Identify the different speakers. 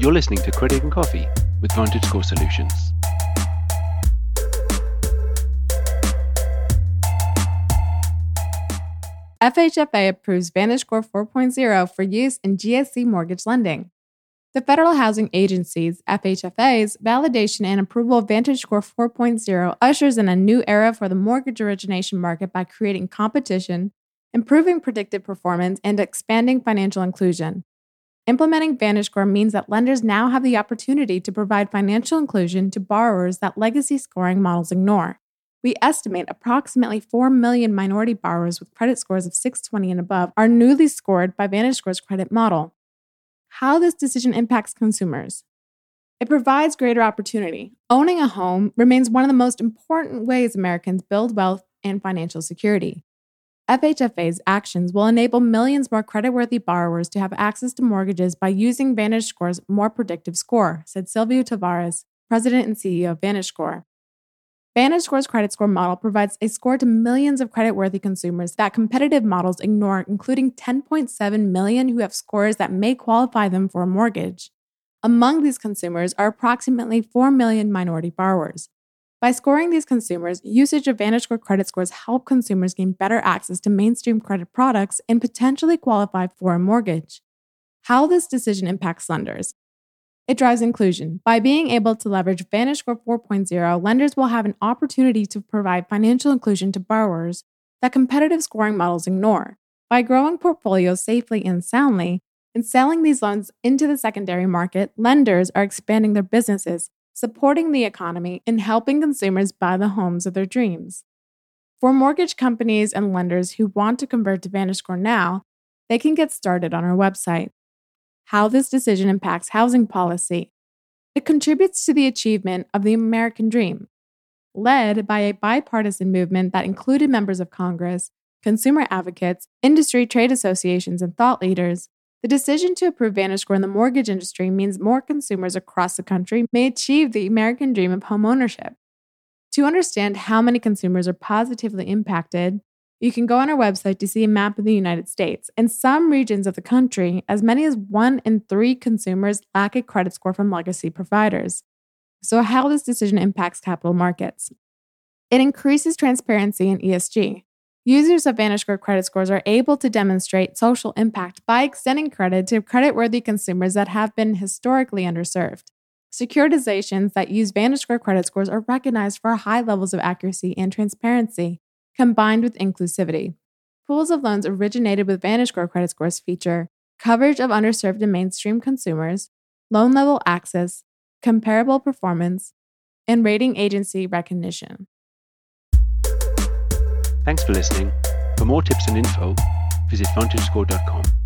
Speaker 1: You're listening to Credit and Coffee with VantageScore Solutions.
Speaker 2: FHFA approves VantageScore 4.0 for use in GSE mortgage lending. The Federal Housing Agency's FHFA's validation and approval of VantageScore 4.0 ushers in a new era for the mortgage origination market by creating competition, improving predictive performance, and expanding financial inclusion. Implementing VantageScore means that lenders now have the opportunity to provide financial inclusion to borrowers that legacy scoring models ignore. We estimate approximately 4 million minority borrowers with credit scores of 620 and above are newly scored by VantageScore's credit model. How this decision impacts consumers. It provides greater opportunity. Owning a home remains one of the most important ways Americans build wealth and financial security. FHFA's actions will enable millions more creditworthy borrowers to have access to mortgages by using VantageScore's more predictive score, said Silvio Tavares, president and CEO of VantageScore. VantageScore's credit score model provides a score to millions of creditworthy consumers that competitive models ignore, including 10.7 million who have scores that may qualify them for a mortgage. Among these consumers are approximately 4 million minority borrowers. By scoring these consumers, usage of VantageScore credit scores help consumers gain better access to mainstream credit products and potentially qualify for a mortgage. How this decision impacts lenders. It drives inclusion. By being able to leverage VantageScore 4.0, lenders will have an opportunity to provide financial inclusion to borrowers that competitive scoring models ignore. By growing portfolios safely and soundly and selling these loans into the secondary market, lenders are expanding their businesses, supporting the economy, and helping consumers buy the homes of their dreams. For mortgage companies and lenders who want to convert to VantageScore now, they can get started on our website how this decision impacts housing policy. It contributes to the achievement of the American dream. Led by a bipartisan movement that included members of Congress, consumer advocates, industry trade associations, and thought leaders, the decision to approve VantageScore in the mortgage industry means more consumers across the country may achieve the American dream of homeownership. To understand how many consumers are positively impacted, you can go on our website to see a map of the United States. In some regions of the country, as many as one in three consumers lack a credit score from legacy providers. So, how this decision impacts capital markets? It increases transparency in ESG. Users of VantageScore credit scores are able to demonstrate social impact by extending credit to creditworthy consumers that have been historically underserved. Securitizations that use VantageScore credit scores are recognized for high levels of accuracy and transparency, combined with inclusivity. Pools of loans originated with VantageScore credit scores feature coverage of underserved and mainstream consumers, loan level access, comparable performance, and rating agency recognition.
Speaker 1: Thanks for listening. For more tips and info, visit VantageScore.com.